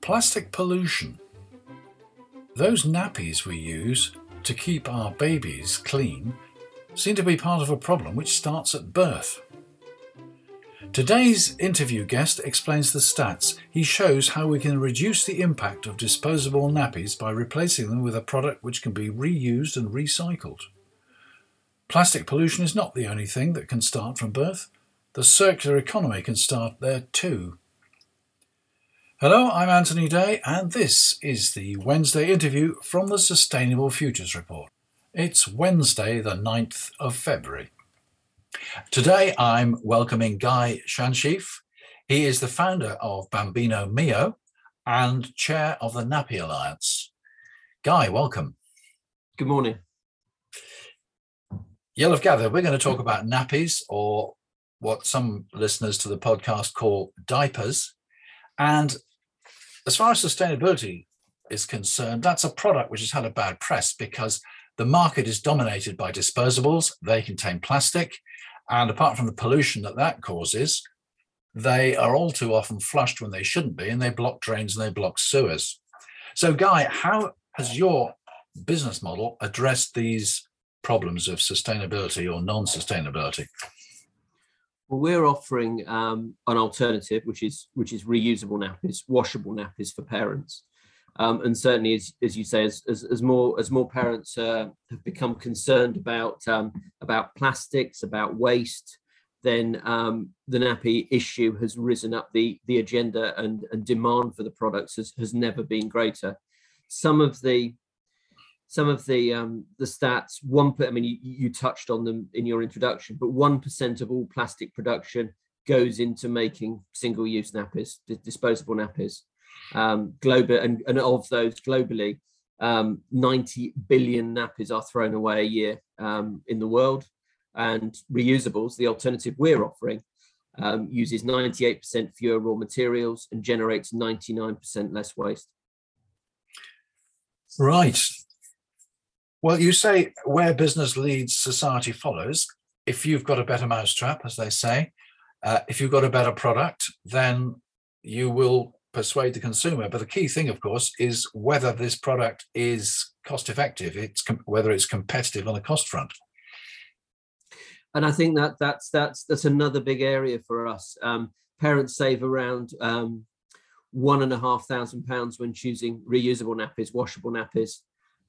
Plastic pollution. Those nappies we use to keep our babies clean seem to be part of a problem which starts at birth. Today's interview guest explains the stats. He shows how we can reduce the impact of disposable nappies by replacing them with a product which can be reused and recycled. Plastic pollution is not the only thing that can start from birth. The circular economy can start there too. Hello, I'm Anthony Day, and this is the Wednesday interview from the Sustainable Futures Report. It's Wednesday, the 9th of February. Today I'm welcoming Guy Schanschieff. He is the founder of Bambino Mio and chair of the Nappy Alliance. Guy, welcome. Good morning. You'll have gathered we're going to talk about nappies or what some listeners to the podcast call diapers. And as far as sustainability is concerned, that's a product which has had a bad press because the market is dominated by disposables. They contain plastic. And apart from the pollution that that causes, they are all too often flushed when they shouldn't be, and they block drains and they block sewers. So, Guy, how has your business model addressed these problems of sustainability or non sustainability? Well, we're offering um, an alternative, which is which is reusable nappies, washable nappies for parents, um, and certainly, as, as you say, as, as, as more as more parents uh, have become concerned about um, about plastics, about waste, then um, the nappy issue has risen up the the agenda, and, and demand for the products has, has never been greater. Some of the some of the um, the stats. One, I mean, you, you touched on them in your introduction, but one percent of all plastic production goes into making single-use nappies, disposable nappies. Um, global and, and of those globally, um, 90 billion nappies are thrown away a year um, in the world. And reusables, the alternative we're offering, um, uses 98% fewer raw materials and generates 99% less waste. Right. Well, you say where business leads, society follows. If you've got a better mousetrap, as they say, uh, if you've got a better product, then you will persuade the consumer. But the key thing, of course, is whether this product is cost effective. It's com- whether it's competitive on the cost front. And I think that that's that's that's another big area for us. Um, parents save around um, one and a half thousand pounds when choosing reusable nappies, washable nappies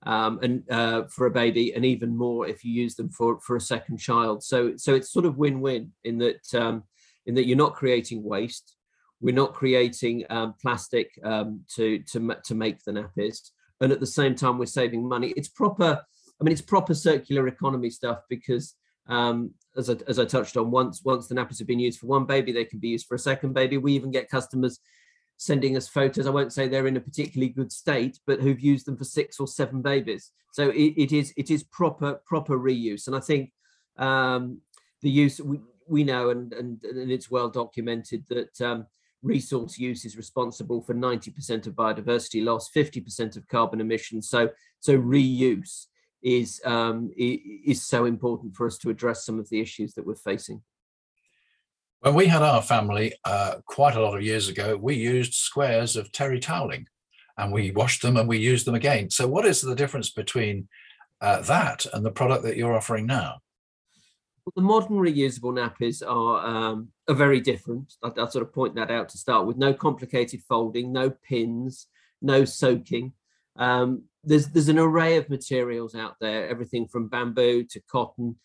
um, and uh, for a baby, and even more if you use them for for a second child. So so it's sort of win-win in that um, in that you're not creating waste, we're not creating um, plastic um, to to to make the nappies, and at the same time we're saving money. It's proper. I mean, it's proper circular economy stuff because um, as I, as I touched on, once once the nappies have been used for one baby, they can be used for a second baby. We even get customers sending us photos. I won't say they're in a particularly good state, but who've used them for six or seven babies. So it, it is it is proper proper reuse, and I think um, the use we, we know and, and and it's well documented that um, resource use is responsible for 90% of biodiversity loss, 50% of carbon emissions. So so reuse is um, is so important for us to address some of the issues that we're facing. When we had our family uh, quite a lot of years ago, we used squares of terry toweling and we washed them and we used them again. So, what is the difference between uh, that and the product that you're offering now? Well, the modern reusable nappies are um, are very different. I, will sort of point that out to start with. No complicated folding, no pins, no soaking. Um, there's there's an array of materials out there, everything from bamboo to cotton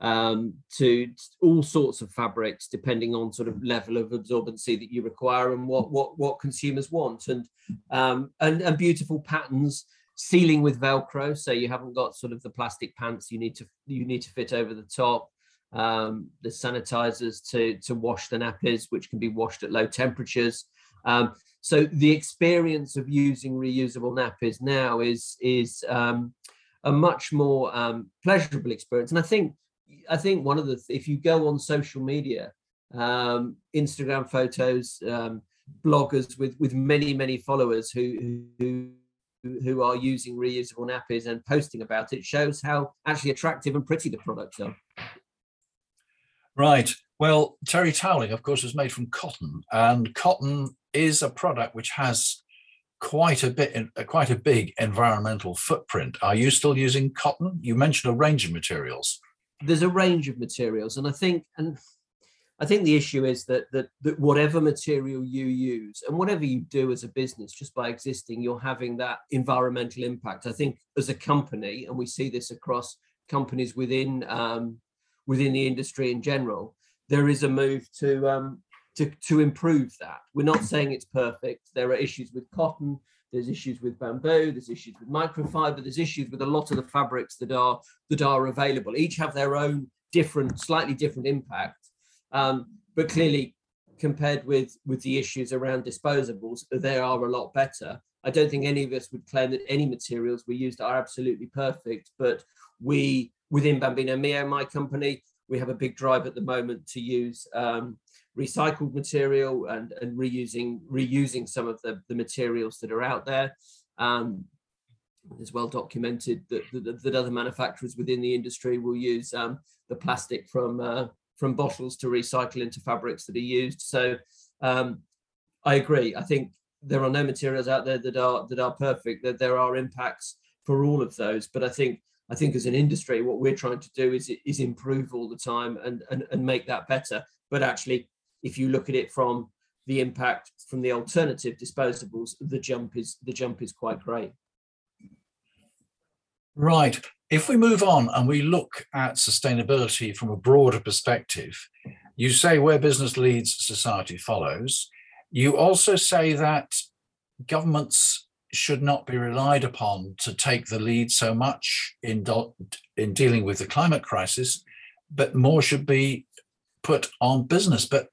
um, to all sorts of fabrics, depending on sort of level of absorbency that you require and what what what consumers want, and um, and, and beautiful patterns sealing with velcro. So you haven't got sort of the plastic pants you need to you need to fit over the top um, the sanitizers to to wash the nappies which can be washed at low temperatures. Um, so the experience of using reusable nappies now is is um, a much more um, pleasurable experience. And i think I think one of the if you go on social media, um, Instagram photos, um, bloggers with with many many followers who who who are using reusable nappies and posting about it shows how actually attractive and pretty the products are. Right. Well, terry toweling, of course, is made from cotton, and cotton is a product which has quite a bit, quite a big environmental footprint. Are you still using cotton? You mentioned a range of materials. There's a range of materials, and I think, and I think the issue is that, that that whatever material you use and whatever you do as a business, just by existing, you're having that environmental impact. I think as a company, and we see this across companies within um, within the industry in general, there is a move to um, to, to improve that. We're not saying it's perfect. There are issues with cotton, there's issues with bamboo, there's issues with microfiber, there's issues with a lot of the fabrics that are that are available. Each have their own different, slightly different impact. Um, but clearly, compared with with the issues around disposables, they are a lot better. I don't think any of us would claim that any materials we used are absolutely perfect, but we within Bambino Mio, my company, we have a big drive at the moment to use um, recycled material and, and reusing reusing some of the, the materials that are out there. Um, it's well documented that, that, that, other manufacturers within the industry will use um, the plastic from uh, from bottles to recycle into fabrics that are used. So um, I agree. I think there are no materials out there that are that are perfect. That there are impacts for all of those, but I think I think as an industry, what we're trying to do is is improve all the time and and, and make that better. But actually, if you look at it from the impact from the alternative disposables, the jump is the jump is quite great. Right. If we move on and we look at sustainability from a broader perspective, you say where business leads, society follows. You also say that governments should not be relied upon to take the lead so much in, do- in dealing with the climate crisis, but more should be put on business. But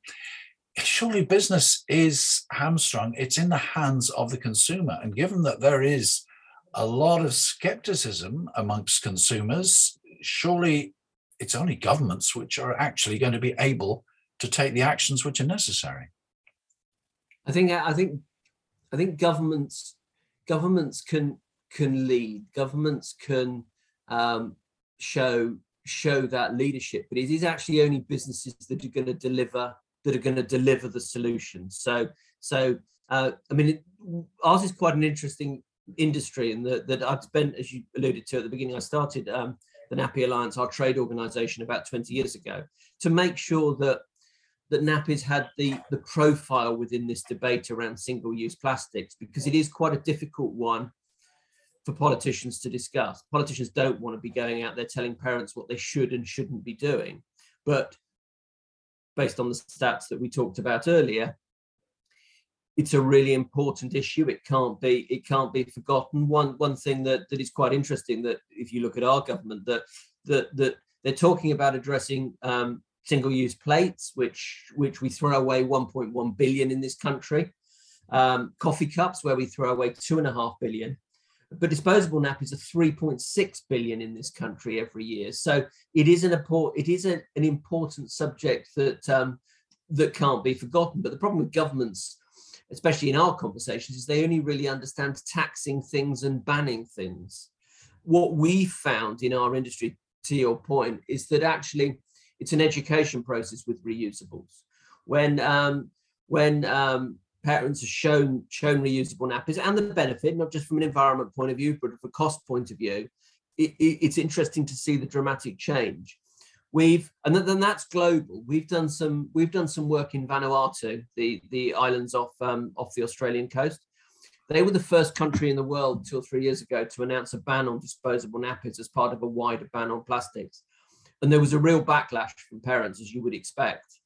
surely business is hamstrung, it's in the hands of the consumer. And given that there is a lot of skepticism amongst consumers, surely it's only governments which are actually going to be able to take the actions which are necessary. I think I think I think governments governments can can lead. Governments can um, show show that leadership, but it is actually only businesses that are going to deliver that are going to deliver the solution. So, so uh, I mean, it, ours is quite an interesting industry, and that that I've spent, as you alluded to at the beginning, I started um, the Nappy Alliance, our trade organisation, about 20 years ago, to make sure that that NAPI's had the the profile within this debate around single-use plastics, because it is quite a difficult one for politicians to discuss. Politicians don't want to be going out there telling parents what they should and shouldn't be doing. But based on the stats that we talked about earlier, it's a really important issue. It can't be it can't be forgotten. One one thing that, that is quite interesting that if you look at our government that that that they're talking about addressing um, single-use plates, which which we throw away 1.1 billion in this country. Um, coffee cups, where we throw away two and a half billion but disposable nappies are 3.6 billion in this country every year. So it is an important it is a, an important subject that um, that can't be forgotten. But the problem with governments, especially in our conversations, is they only really understand taxing things and banning things. What we found in our industry, to your point, is that actually it's an education process with reusables. When um, when um, parents have shown shown reusable nappies and the benefit, not just from an environment point of view, but from a cost point of view. It, it, it's interesting to see the dramatic change. We've and then that's global. We've done some we've done some work in Vanuatu, the the islands off um, off the Australian coast. They were the first country in the world two or three years ago to announce a ban on disposable nappies as part of a wider ban on plastics. And there was a real backlash from parents, as you would expect.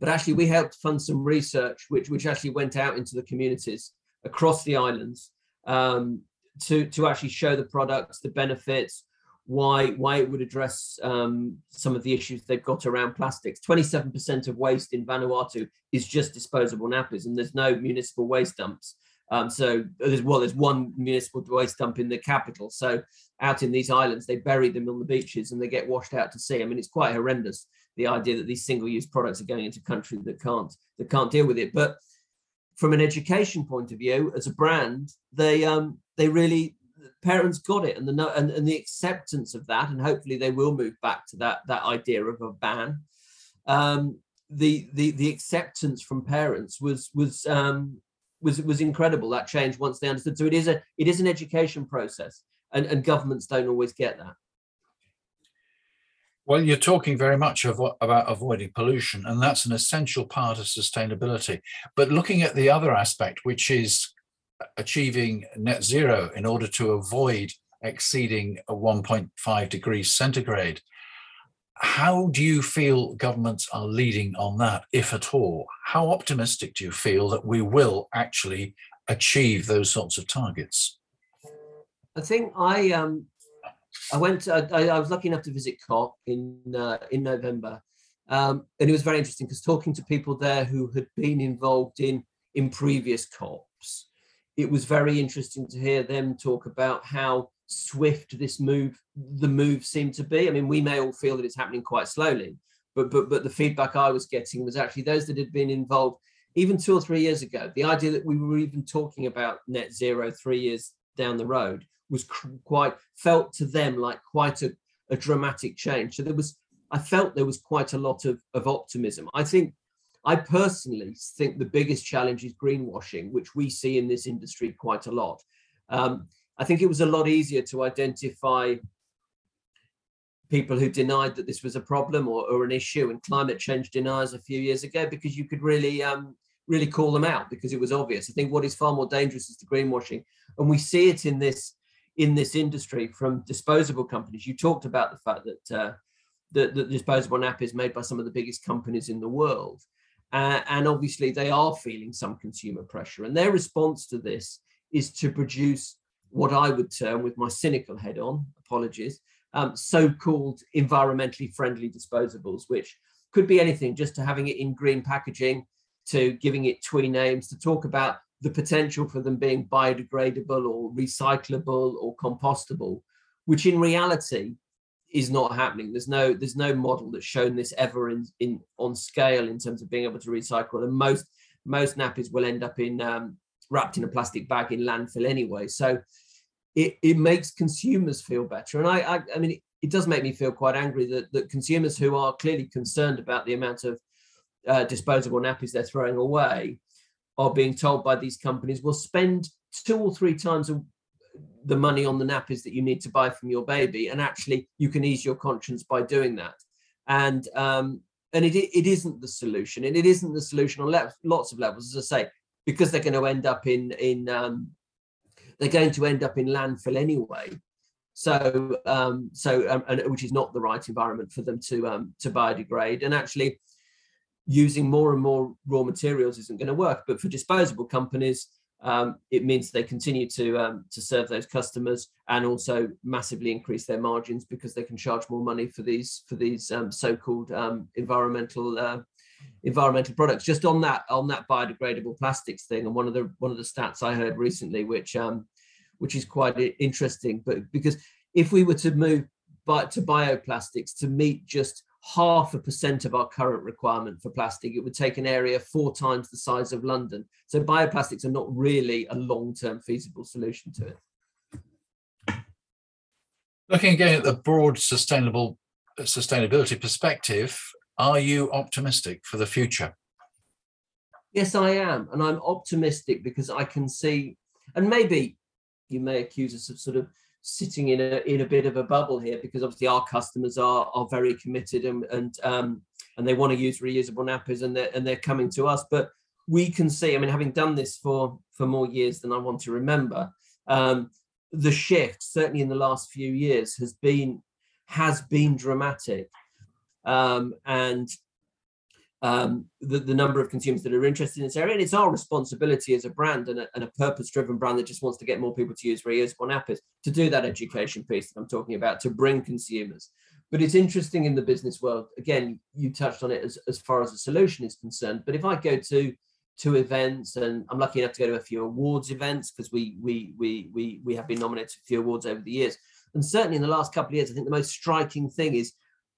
But actually, we helped fund some research, which which actually went out into the communities across the islands um, to to actually show the products, the benefits, why why it would address um, some of the issues they've got around plastics. Twenty seven percent of waste in Vanuatu is just disposable nappies, and there's no municipal waste dumps. Um, so there's well, there's one municipal waste dump in the capital. So out in these islands, they bury them on the beaches and they get washed out to sea. I mean, it's quite horrendous the idea that these single-use products are going into countries that can't that can't deal with it. But from an education point of view, as a brand, they um they really parents got it and the and, and the acceptance of that, and hopefully they will move back to that that idea of a ban. um, the the the acceptance from parents was was um, was was incredible. That change once they understood. So it is a it is an education process, and and governments don't always get that. Well, you're talking very much about avoiding pollution, and that's an essential part of sustainability. But looking at the other aspect, which is achieving net zero in order to avoid exceeding a 1.5 degrees centigrade, how do you feel governments are leading on that, if at all? How optimistic do you feel that we will actually achieve those sorts of targets? I think I um, I went. I, I, was lucky enough to visit COP in uh, in November, um, and it was very interesting because talking to people there who had been involved in in previous COPs, it was very interesting to hear them talk about how swift this move the move seemed to be. I mean, we may all feel that it's happening quite slowly, but but but the feedback I was getting was actually those that had been involved even two or three years ago. The idea that we were even talking about net zero three years down the road was quite felt to them like quite a, a dramatic change. So there was, I felt there was quite a lot of, of optimism. I think, I personally think the biggest challenge is greenwashing, which we see in this industry quite a lot. Um, I think it was a lot easier to identify people who denied that this was a problem or, or an issue and climate change deniers a few years ago because you could really um, really call them out because it was obvious. I think what is far more dangerous is the greenwashing, and we see it in this in this industry from disposable companies. You talked about the fact that uh, the, the disposable nap is made by some of the biggest companies in the world. Uh, and obviously, they are feeling some consumer pressure. And their response to this is to produce what I would term, with my cynical head on, apologies, um, so called environmentally friendly disposables, which could be anything, just to having it in green packaging, to giving it twee names, to talk about the potential for them being biodegradable or recyclable or compostable, which in reality is not happening. There's no there's no model that's shown this ever in, in on scale in terms of being able to recycle. And most most nappies will end up in um, wrapped in a plastic bag in landfill anyway. So it, it makes consumers feel better. And I I, I mean it, it does make me feel quite angry that, that consumers who are clearly concerned about the amount of uh, disposable nappies they're throwing away are being told by these companies, well, spend two or three times the money on the nappies that you need to buy from your baby, and actually you can ease your conscience by doing that. And um, and it it isn't the solution, and it isn't the solution on le- lots of levels, as I say, because they're going to end up in in um, they're going to end up in landfill anyway. So um, so um, and, which is not the right environment for them to um, to biodegrade, and actually using more and more raw materials isn't going to work. But for disposable companies, um, it means they continue to um, to serve those customers and also massively increase their margins because they can charge more money for these for these um, so-called um, environmental uh, environmental products. Just on that on that biodegradable plastics thing, and one of the one of the stats I heard recently, which um, which is quite interesting, but because if we were to move by, to bioplastics to meet just half a percent of our current requirement for plastic. It would take an area four times the size of London. So bioplastics are not really a long-term feasible solution to it. Looking again at the broad sustainable uh, sustainability perspective, are you optimistic for the future? Yes, I am. And I'm optimistic because I can see, and maybe you may accuse us of sort of sitting in a in a bit of a bubble here because obviously our customers are are very committed and and um, and they want to use reusable nappies and they're and they're coming to us. But we can see, I mean, having done this for for more years than I want to remember, um, the shift certainly in the last few years has been has been dramatic. Um, and um, the, the number of consumers that are interested in this area. And it's our responsibility as a brand and a, a purpose driven brand that just wants to get more people to use reusable nappies to do that education piece that I'm talking about to bring consumers. But it's interesting in the business world. Again, you touched on it as, as far as a solution is concerned. But if I go to to events and I'm lucky enough to go to a few awards events because we we we we we have been nominated for a few awards over the years. And certainly in the last couple of years, I think the most striking thing is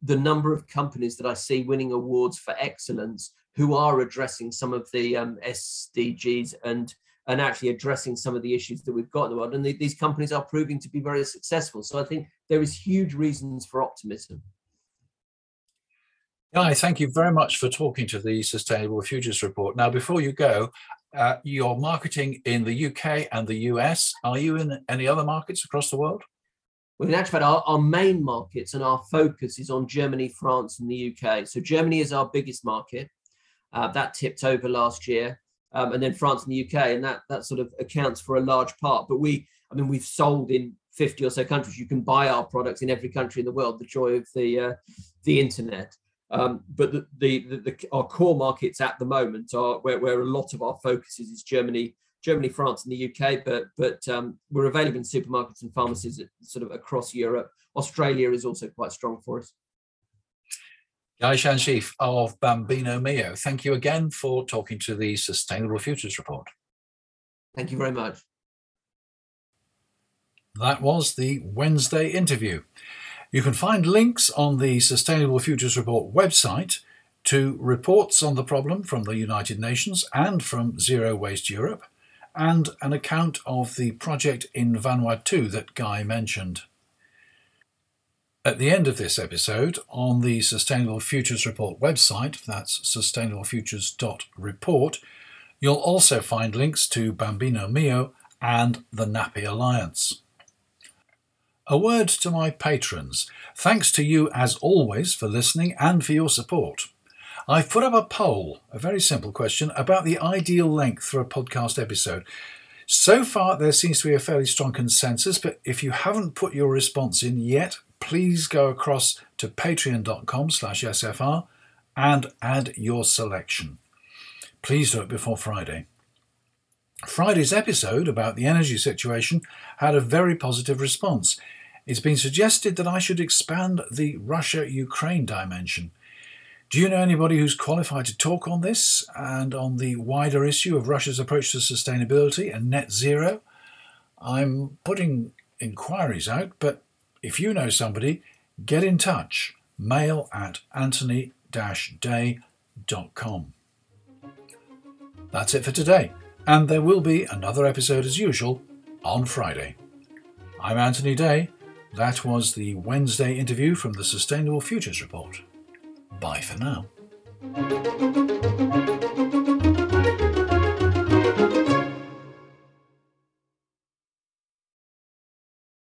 the number of companies that I see winning awards for excellence who are addressing some of the um, SDGs and and actually addressing some of the issues that we've got in the world. And the, these companies are proving to be very successful. So I think there is huge reasons for optimism. Guy, thank you very much for talking to the Sustainable Futures Report. Now, before you go, uh, you're marketing in the UK and the US. Are you in any other markets across the world? Well, in actual fact, our, our main markets and our focus is on Germany, France, and the UK. So Germany is our biggest market. Uh, that tipped over last year, um, and then France and the UK, and that that sort of accounts for a large part. But we, I mean, we've sold in 50 or so countries. You can buy our products in every country in the world. The joy of the uh, the internet. Um, but the, the, the, our core markets at the moment are where, where a lot of our focus is, is Germany, Germany, France, and the UK. But but um, we're available in supermarkets and pharmacies sort of across Europe. Australia is also quite strong for us. Guy Schanschieff of Bambino Mio, thank you again for talking to the Sustainable Futures Report. Thank you very much. That was the Wednesday interview. You can find links on the Sustainable Futures Report website to reports on the problem from the United Nations and from Zero Waste Europe, and an account of the project in Vanuatu that Guy mentioned. At the end of this episode, on the Sustainable Futures Report website, that's sustainablefutures.report, you'll also find links to Bambino Mio and the Nappy Alliance. A word to my patrons. Thanks to you, as always, for listening and for your support. I've put up a poll, a very simple question, about the ideal length for a podcast episode. So far, there seems to be a fairly strong consensus, but if you haven't put your response in yet, please go across to patreon.com slash SFR and add your selection. Please do it before Friday. Friday's episode about the energy situation had a very positive response. It's been suggested that I should expand the Russia Ukraine dimension. Do you know anybody who's qualified to talk on this and on the wider issue of Russia's approach to sustainability and net zero? I'm putting inquiries out, but if you know somebody, get in touch. Mail at anthony day.com. That's it for today, and there will be another episode as usual on Friday. I'm Anthony Day that was the Wednesday interview from the Sustainable Futures Report. Bye for now.